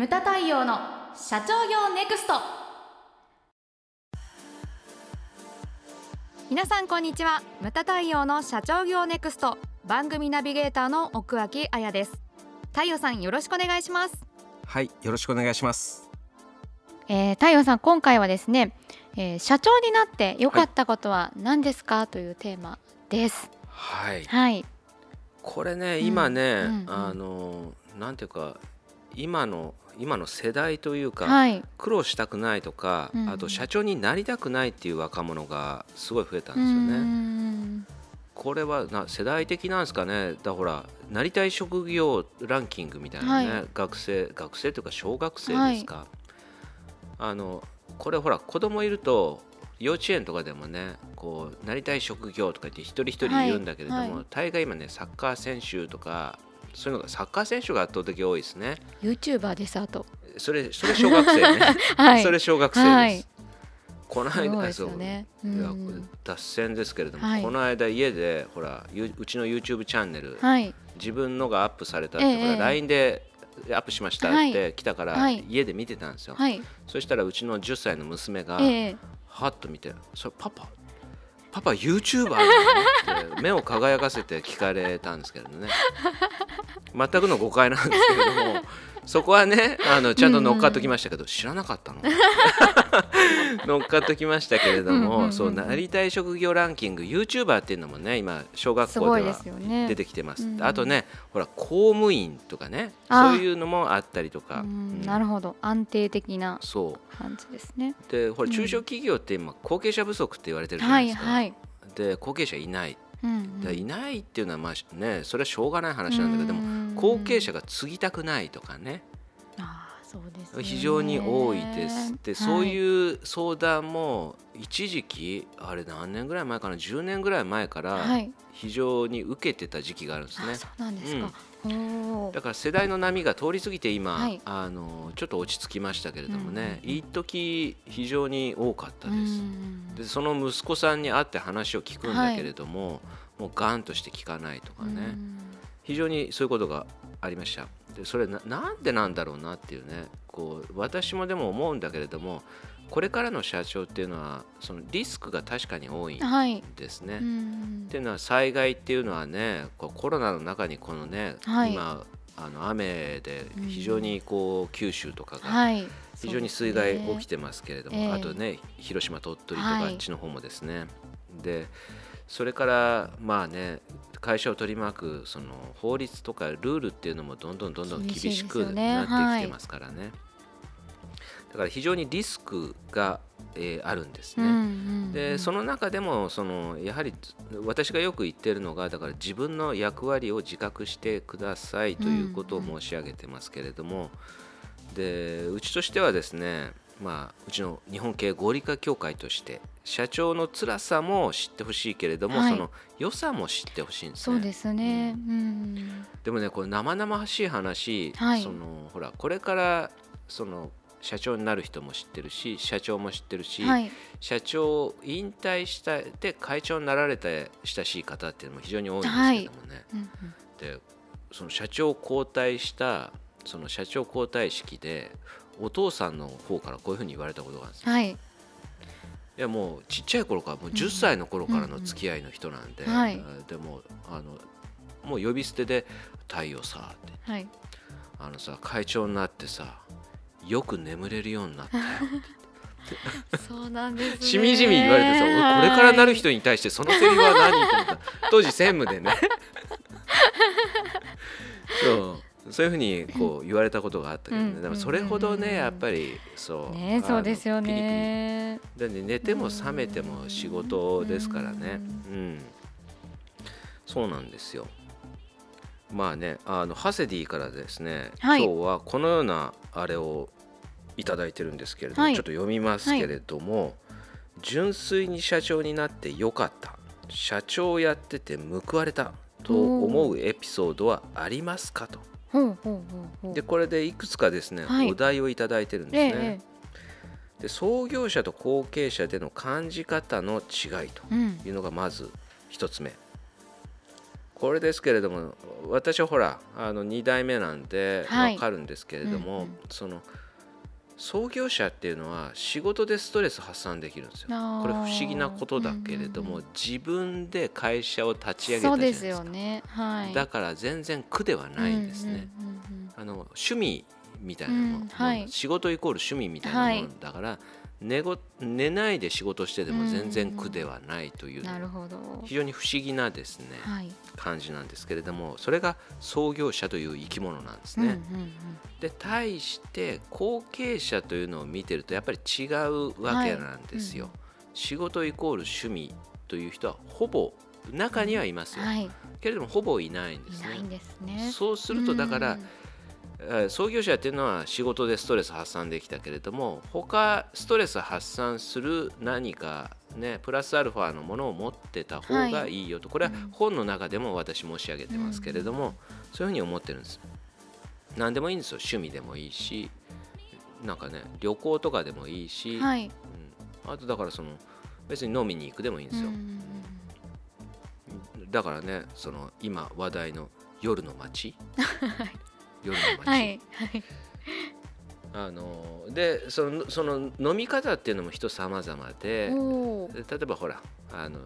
ムタ太陽の社長業ネクスト。皆さんこんにちは。ムタ太陽の社長業ネクスト。番組ナビゲーターの奥脇彩です。太陽さんよろしくお願いします。はいよろしくお願いします。えー、太陽さん今回はですね、えー、社長になって良かったことは何ですか、はい、というテーマです。はい、はい、これね今ね、うんうんうん、あのなんていうか今の今の世代というか、はい、苦労したくないとか、うん、あと社長になりたくないっていう若者がすごい増えたんですよね。これはな世代的なんですかね。だほらなりたい職業ランキングみたいなね、はい、学生学生というか小学生ですか、はい、あのこれほら子供いると幼稚園とかでもねこうなりたい職業とか言って一人一人言うんだけれども、はいはい、大概今ねサッカー選手とかそういうのがサッカー選手が圧倒的多いですね。YouTuber ですあと。それそれ小学生ね。はい、それ小学生です。はい、この間そう、ね、うん、脱線ですけれども、はい、この間家でほらうちの YouTube チャンネル、はい、自分のがアップされたって、ええ、ほら LINE でアップしましたって来たから、家で見てたんですよ。そしたらうちの10歳の娘が、え、はっと見て「それパパパパ YouTuber って目を輝かせて聞かれたんですけどね全くの誤解なんですけれどもそこはねあのちゃんと乗っかっときましたけど、うんうん、知らなかったの。乗っかっときましたけれども、うんうん、そうなりたい職業ランキング YouTuber っていうのもね今小学校では出てきてます、ね、あとねほら公務員とかねそういうのもあったりとか、うん、なるほど。安定的な感じですね。でほら中小企業って今後継者不足って言われてるじゃないですか、はいはい、で後継者いないうんうん、いないっていうのはまあねそれはしょうがない話なんだけども後継者が継ぎたくないとかね。そうです、ね、非常に多いですで、そういう相談も一時期あれ何年ぐらい前かな？10年ぐらい前から非常に受けてた時期があるんですね。そうなんですか、うん、だから世代の波が通り過ぎて今、はい、あのちょっと落ち着きましたけれどもね、うん、一時非常に多かったです。でその息子さんに会って話を聞くんだけれども、はい、もうガンとして聞かないとかね、非常にそういうことがありました。でそれななんでなんだろうなっていうね。こう私もでも思うんだけれどもこれからの社長っていうのはそのリスクが確かに多いんですね。はい、っていうのは災害っていうのはねコロナの中にこのね、はい、今あの雨で非常にこう九州とかが非常に水害起きてますけれども、はいね、あとね広島鳥取とかあっちの方もですね。でそれからまあね会社を取り巻くその法律とかルールっていうのもどんどんどんどん厳しくなってきてますからね。ねだから非常にリスクが、えー、あるんですね。うんうんうん、でその中でもそのやはり私がよく言ってるのがだから自分の役割を自覚してくださいということを申し上げてますけれども、うんうん、でうちとしてはですねまあ、うちの日本系合理化協会として社長の辛さも知ってほしいけれども、はい、その良さも知ってほしいんですね。そうですね、うん、でもねこれ生々しい話、はい、そのほらこれからその社長になる人も知ってるし社長も知ってるし、はい、社長引退したで会長になられた親しい方っていうのも非常に多いんですけどもね。うんうん、でその社長交代したその社長交代式でお父さんの方からこういうふうに言われたことがあるんですよ。はい、いやもうちっちゃい頃からもう10歳の頃からの付き合いの人なんで、でもあのもう呼び捨てで「太陽さ」って、はい、あのさ会長になってさよく眠れるようになったよそうなんです、ね、しみじみ言われてさ、俺これからなる人に対してそのセリフは何と思った。当時専務でね。そう。そういうふうにこう言われたことがあったけどね、でもそれほどねやっぱりそう。ねそうですよね。ピリピリ。で寝ても覚めても仕事ですからね。うん。そうなんですよまあねあのハセディからですね、はい、今日はこのようなあれをいただいてるんですけれども、はい、ちょっと読みますけれども、はい、純粋に社長になってよかった。社長やってて報われたと思うエピソードはありますかと。でこれでいくつかですね、はい、お題をいただいてるんですね。ええ、で創業者と後継者での感じ方の違いというのがまず1つ目。これですけれども私はほらあの2代目なんで分かるんですけれども、はいうんうん、その創業者っていうのは仕事でストレス発散できるんですよ。これ不思議なことだけれども、うんうんうん、自分で会社を立ち上げたじゃないですか。すね。はい、だから全然苦ではないんですね。うんうんうん、あの趣味みたいなもの、うん。はい、仕事イコール趣味みたいなものだから、はい寝ご寝ないで仕事してでも全然苦ではないという、非常に不思議なですね、はい、感じなんですけれどもそれが創業者という生き物なんですね。うんうんうん、で対して後継者というのを見てるとやっぱり違うわけなんですよ。はい。うん、仕事イコール趣味という人はほぼ中にはいますよ、はい、けれどもほぼいないんですね。すね。そうするとだから、うん創業者っていうのは仕事でストレス発散できたけれども他ストレス発散する何かねプラスアルファのものを持ってた方がい。いよと、これは本の中でも私申し上げてますけれども、そういうふうに思ってるんです。何でもいいんですよ。趣味でもいいしなんかね旅行とかでもいいし、はい、うん、あとだからその別に飲みに行くでもいいんですよ、だからねその今話題の夜の街 夜の街、はいはい。あのでそのその飲み方っていうのも人様々で例えばほらあの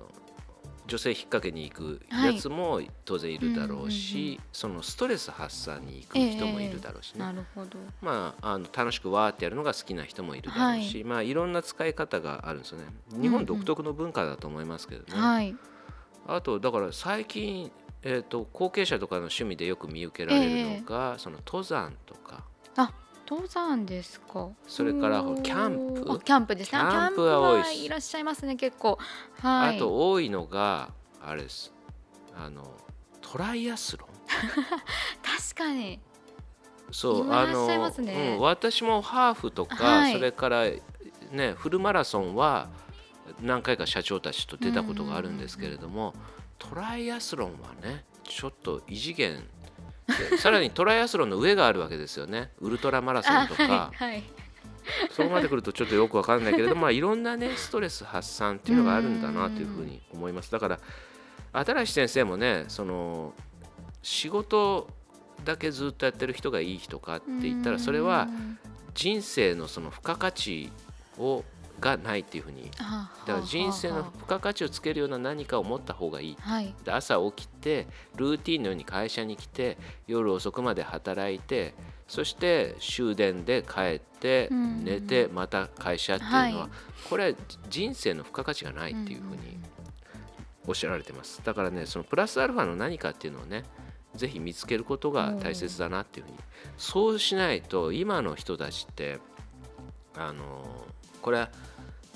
女性引っ掛けに行くやつも当然いるだろうし、はいうんうんうん、そのストレス発散に行く人もいるだろうしね、えー、なるほど。まあ、あの楽しくわーってやるのが好きな人もいるだろうし、はい、まあ、いろんな使い方があるんですよね。日本独特の文化だと思いますけどね、うんうんはい、あとだから最近えーと、後継者とかの趣味でよく見受けられるのが、えー、その登山とか。あ登山ですか。それからキャンプ。キャンプですね。キャンプは多いいらっしゃいますね結構、はい、あと多いのがあれです。あのトライアスロン。確かに。そうあの、ねうん、私もハーフとか、はい、それからねフルマラソンは何回か社長たちと出たことがあるんですけれども、うんうんうんトライアスロンはねちょっと異次元 さらにトライアスロンの上があるわけですよね。ウルトラマラソンとか、はいはい、そうまでくるとちょっとよくわかんないけれど まあいろんなねストレス発散っていうのがあるんだなというふうに思います。だから新先生もねその仕事だけずっとやってる人がいい人かって言ったらそれは人生のその付加価値をがないっていうふうに。だから人生の付加価値をつけるような何かを持った方がいい、はい、で朝起きてルーティンのように会社に来て夜遅くまで働いてそして終電で帰って寝てまた会社っていうのは、はい、これは人生の付加価値がないっていうふうにおっしゃられてます。だからねそのプラスアルファの何かっていうのをねぜひ見つけることが大切だなっていうふうに。そうしないと今の人たちってあのこれは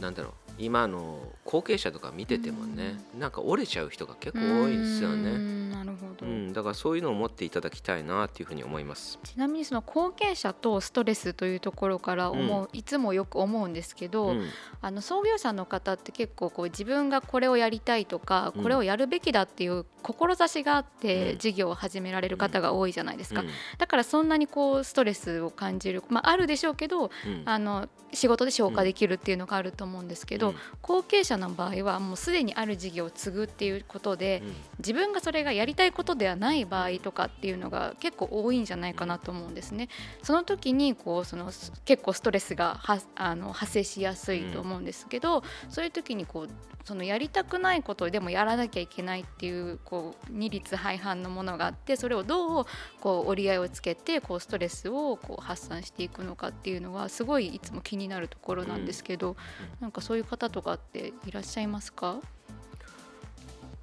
なんだろう今の後継者とか見ててもね、うん、なんか折れちゃう人が結構多いんですよね。なるほど、うん、だからそういうのを持っていただきたいなっていうふうに思います。ちなみにその後継者とストレスというところから思う、うん、いつもよく思うんですけど、うん、あの創業者の方って結構こう自分がこれをやりたいとか、これをやるべきだっていう志があって事業を始められる方が多いじゃないですか、だからそんなにこうストレスを感じる、まあ、あるでしょうけど、あの仕事で消化できるっていうのがあると思うんですけど、後継者の場合はもうすでにある事業を継ぐっていうことで、自分がそれがやりたいことことではない場合とかっていうのが結構多いんじゃないかなと思うんですね。その時にこうその結構ストレスがあの発生しやすいと思うんですけど、そういう時にこうそのやりたくないことでもやらなきゃいけないっていうこう二律背反のものがあってそれをどうこう折り合いをつけてこうストレスをこう発散していくのかっていうのはすごいいつも気になるところなんですけど、なん。かそういう方とかっていらっしゃいますか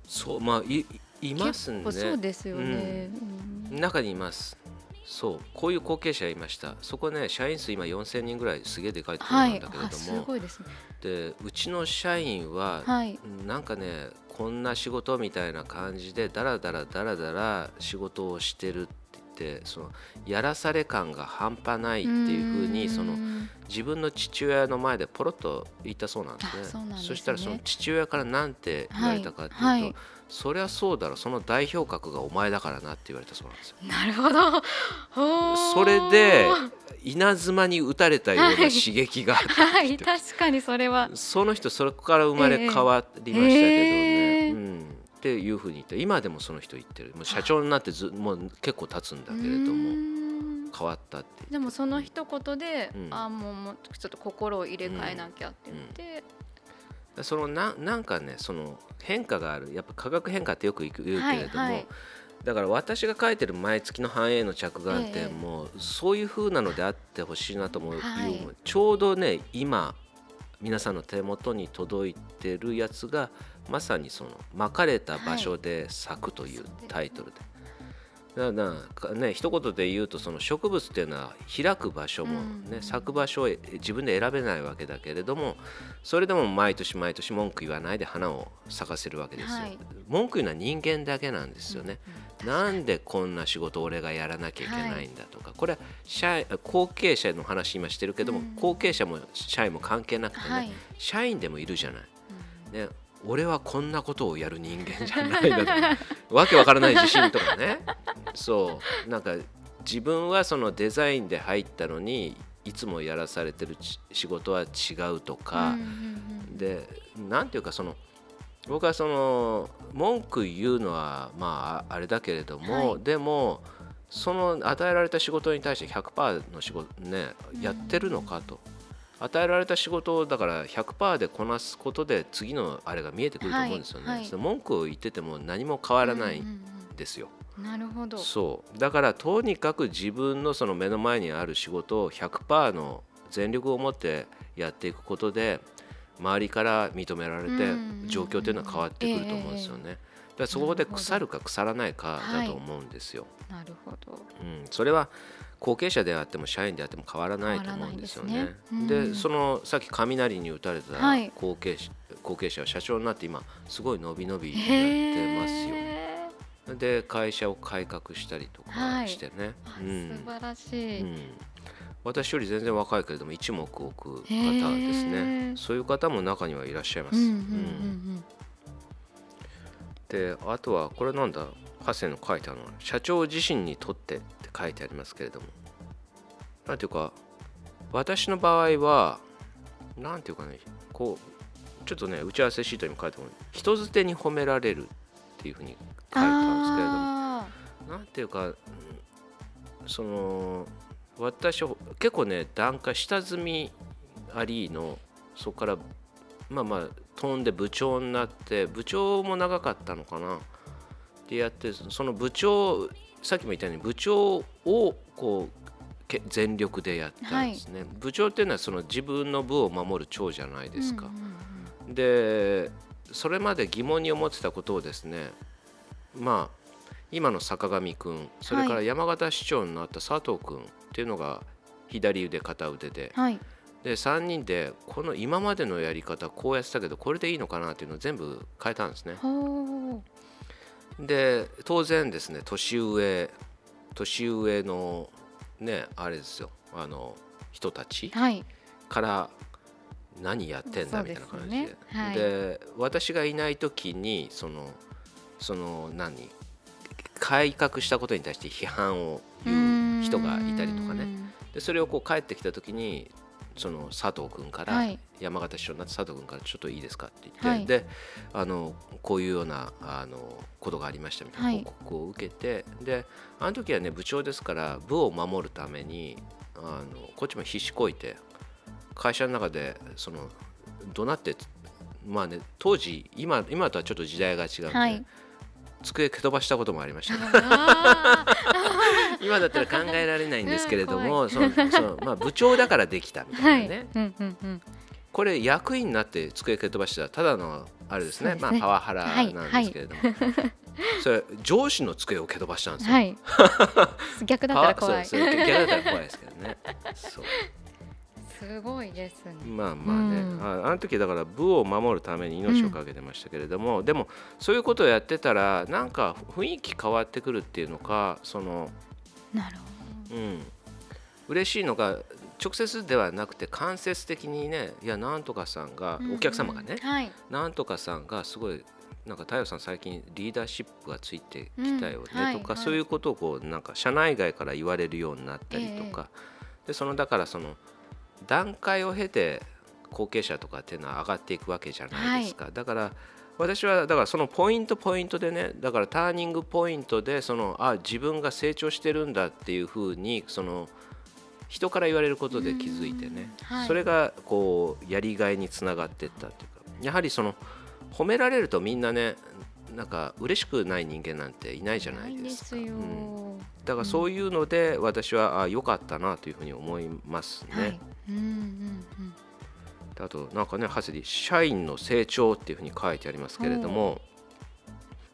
そうまあいいますね。そうですよね、うん、中にいます。そう。こういう後継者いました。そこね社員数今4000人ぐらいすげえでかいところなんだけれども、はい、すごいですね。でうちの社員は、はい、なんかねこんな仕事みたいな感じでだらだらだらだら仕事をしてるってそのやらされ感が半端ないっていうふうにその自分の父親の前でポロッと言ったそうなんですね。そね。そしたらその父親から何て言われたかっていうと、はい。はい、そりゃそうだろその代表格がお前だからなって言われたそうなんですよ。なるほど。それで稲妻に打たれたような刺激があった、はい、確かにそれは。その人そこから生まれ変わりましたけどね、えーえ。ー、うん、っていうふうに言って今でもその人言ってる。もう社長になってずもう結構経つんだけれども変わったってでもその一言で、うん、あもうもうちょっと心を入れ替えなきゃって言って、うん、そのななんかねその変化がある。やっぱ化学変化ってよく言うけれども、はいはい。だから私が書いてる毎月の繁栄の着眼点も、そういう風なのであってほしいなと思う、はい、ちょうどね今皆さんの手元に届いてるやつがまさにその「まかれた場所で咲く」というタイトルで。だからね一言で言うとその植物っていうのは開く場所もね、咲く場所を自分で選べないわけだけれどもそれでも毎年毎年文句言わないで花を咲かせるわけですよ、はい、文句言うのは人間だけなんですよね、うん、なんでこんな仕事俺がやらなきゃいけないんだとか、はい、これは社後継者の話今してるけども、うん、後継者も社員も関係なくてね、はい、社員でもいるじゃない、ね俺はこんなことをやる人間じゃないなと。わけわからない自信とかね。そう。なんか自分はそのデザインで入ったのにいつもやらされてる仕事は違うとか、でなんていうかその僕はその文句言うのはまああれだけれども、はい、でもその与えられた仕事に対して100%の仕事ねやってるのかと。与えられた仕事をだから100%でこなすことで次のあれが見えてくると思うんですよね。はい。はい、文句を言ってても何も変わらないんですよ。うんうん。うん、なるほど。そう。だからとにかく自分のその目の前にある仕事を100%の全力を持ってやっていくことで周りから認められて状況というのは変わってくると思うんですよね。そこで腐るか腐らないかだと思うんですよ。なるほど、うん、それは後継者であっても社員であっても変わらないと思うんですよね。で、ね。そのさっき雷に打たれた後継者、はい、後継者は社長になって今すごい伸び伸びやってますよ。で会社を改革したりとかしてね。はい、うん、素晴らしい、うん、私より全然若いけれども一目置く方ですね。そういう方も中にはいらっしゃいます。であとはこれなんだ？長谷の書いたのは社長自身にとってって書いてありますけれども。なんていうか私の場合はなんていうかねこうちょっとね打ち合わせシートにも書いても人づてに褒められるっていうふうに書いたんですけれども。なんていうかその私結構ね段階下積みありのそこからまあまあ飛んで部長になって部長も長かったのかなでやってその部長さっきも言ったように部長をこう全力でやったんですね、はい、部長っていうのはその自分の部を守る長じゃないですか、うんうん、でそれまで疑問に思ってたことをですねまあ今の坂上君それから山形市長になった佐藤君っていうのが左腕片腕で、はい、で3人でこの今までのやり方こうやってたけどこれでいいのかなっていうのを全部変えたんですね。で当然ですね年上年上のねあれですよ。あの人たちから何やってんだみたいな感じで,、ね。はい、で私がいない時にそのその何改革したことに対して批判を言う人がいたりとかね。でそれをこう帰ってきた時にその佐藤君から、はい、山形市長になった佐藤君からちょっといいですかって言って、はい、であのこういうようなあのことがありましたみたいな報告を受けて、であの時はね部長ですから部を守るためにあのこっちも必死こいて会社の中でその怒鳴ってまあね当時今今とはちょっと時代が違うので、はい、机蹴飛ばしたこともありました。今だったら考えられないんですけれども、そのそのまあ、部長だからできたみたいなね、はい。うんうんうん、これ役員になって机蹴飛ばしたらただのあれですね、ね、まあ、パワハラなんですけれども、はいはい、それ上司の机を蹴飛ばしたんですよ、はい、逆だったら怖い。逆だったら怖いですけどね。そうすごいですね。まあまあね、うん、ああの時だから部を守るために命を懸けてましたけれども、うん、でもそういうことをやってたらなんか雰囲気変わってくるっていうのかそのなるほど、うん、嬉しいのが直接ではなくて間接的にねいやなんとかさんが、お客様がね、はい、なんとかさんがすごいなんか太陽さん最近リーダーシップがついてきたよね、うん。はい、とか、そういうことをこうなんか社内外から言われるようになったりとか、えー、でそのだからその段階を経て後継者とかっていうのは上がっていくわけじゃないですか、はい、だから私はだからそのポイントポイントでねだからターニングポイントでそのあ自分が成長してるんだっていうふうにその人から言われることで気づいてね、はい、それがこうやりがいにつながっていったっていうか。やはりその褒められるとみんなねなんか嬉しくない人間なんていないじゃないですか。うん、だからそういうので私はあ良かったなというふうに思いますね。はい、うんうんうんあとなんかねハセリ社員の成長っていうふうに書いてありますけれども、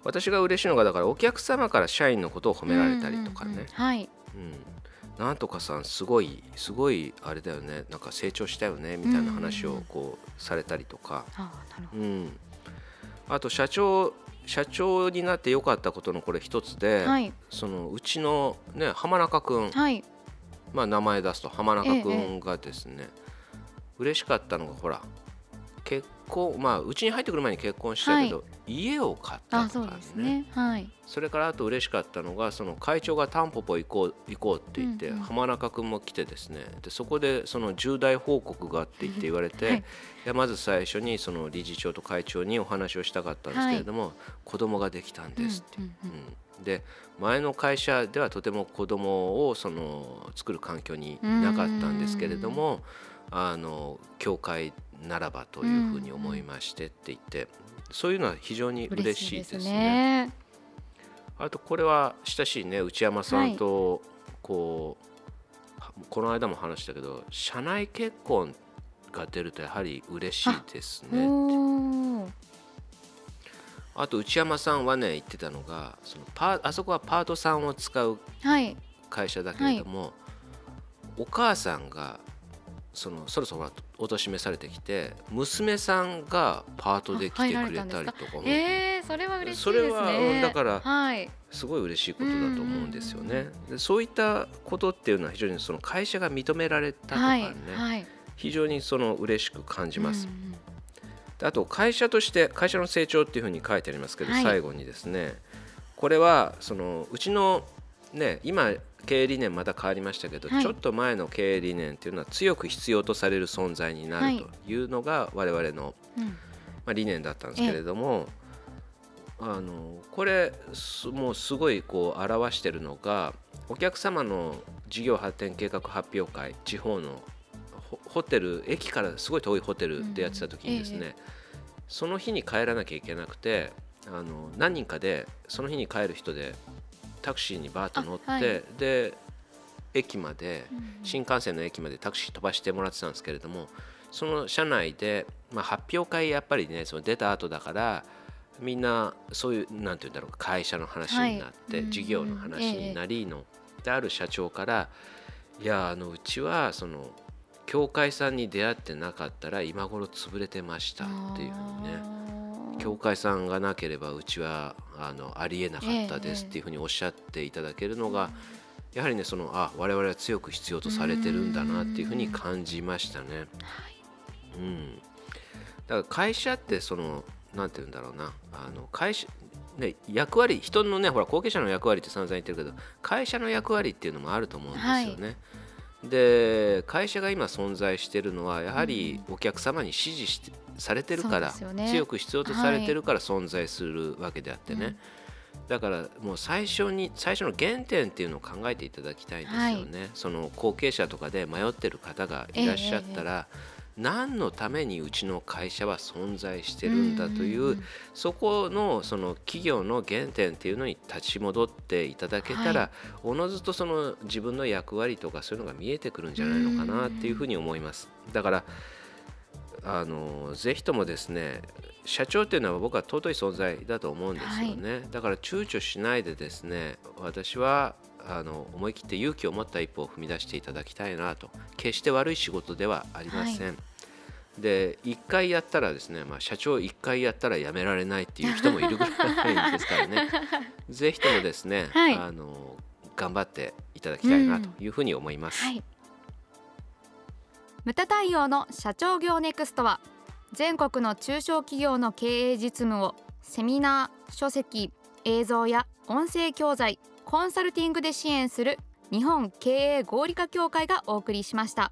私が嬉しいのがだからお客様から社員のことを褒められたりとかね、はい、うん、なんとかさんすごいすごいあれだよね。なんか成長したよねみたいな話をこうされたりとか、うん、あと社長社長になってよかったことのこれ一つで、はい、そのうちのね浜中君、はい、まあ名前出すと浜中君がですね、ええ嬉しかったのがほら結婚まあうちに入ってくる前に結婚したけど、はい、家を買ったとかね、ね、はい、それからあと嬉しかったのがその会長がタンポポ行こう行こうって言って、うんうん、浜中君も来てですね。でそこでその重大報告があって言って言われて、はい、まず最初にその理事長と会長にお話をしたかったんですけれども、はい、子供ができたんですって。うんうんうん、で前の会社ではとても子供をその作る環境にいなかったんですけれども、あの教会ならばというふうに思いましてって言って、そういうのは非常に嬉しいですね。すね。あとこれは親しいね内山さんとこう、はい、この間も話したけど社内結婚が出るとやはり嬉しいですねあと内山さんはね言ってたのがそのパあそこはパートさんを使う会社だけれども、はい、お母さんがそのそろそろおとしめされてきて娘さんがパートで来てくれたりとかもえー、それは嬉しいそれは、うん、だから、はい、すごい嬉しいことだと思うんですよね。でそういったことっていうのは非常にその会社が認められたとかね、はい、非常にその嬉しく感じます。あと会社として会社の成長っていうふうに書いてありますけど、最後にですねこれはそのうちのね今経営理念また変わりましたけど、はい、ちょっと前の経営理念っていうのは強く必要とされる存在になるというのが我々の、まあ、理念だったんですけれども、あのこれもうすごいこう表してるのがお客様の事業発展計画発表会地方のホテル駅からすごい遠いホテルでやってた時にですね、うんええ、その日に帰らなきゃいけなくてあの何人かでその日に帰る人でタクシーにバーッと乗って、はい、で駅まで、新幹線の駅までタクシー飛ばしてもらってたんですけれどもその車内で、まあ、発表会やっぱりねその出た後だからみんなそういうなんて言うんだろう会社の話になって、はい、事業の話になりの、ええ、である社長から「いやあのうちはその教会さんに出会ってなかったら今頃潰れてました」っていうふうにね。教会さんがなければうちはあのありえなかったですっていうふうにおっしゃっていただけるのが、やはりねそのあ我々は強く必要とされてるんだなっていうふうに感じましたね。うん、だから会社ってそのなんて言うんだろうな。あの会社ね、役割人のねほら後継者の役割って散々言ってるけど会社の役割っていうのもあると思うんですよね。はいで会社が今存在しているのはやはりお客様に支持してされてるから、ね、強く必要とされてるから存在するわけであってね、はい、だからもう最初に最初の原点っていうのを考えていただきたいんですよね、はい、その後継者とかで迷ってる方がいらっしゃったら、えー何のためにうちの会社は存在してるんだという、そこのその企業の原点っていうのに立ち戻っていただけたら、はい、おのずとその自分の役割とかそういうのが見えてくるんじゃないのかなっていうふうに思います。だからあのぜひともですね社長っていうのは僕は尊い存在だと思うんですよね、はい、だから躊躇しないでですね私はあの思い切って勇気を持った一歩を踏み出していただきたいなと。決して悪い仕事ではありません。はい、で1回やったらですね、まあ、社長1回やったらやめられないっていう人もいるぐらいですからね。ぜひともですね、はい、あの頑張っていただきたいなというふうに思います。うん。はい、無駄対応の社長業ネクストは全国の中小企業の経営実務をセミナー書籍映像や音声教材コンサルティングで支援する日本経営合理化協会がお送りしました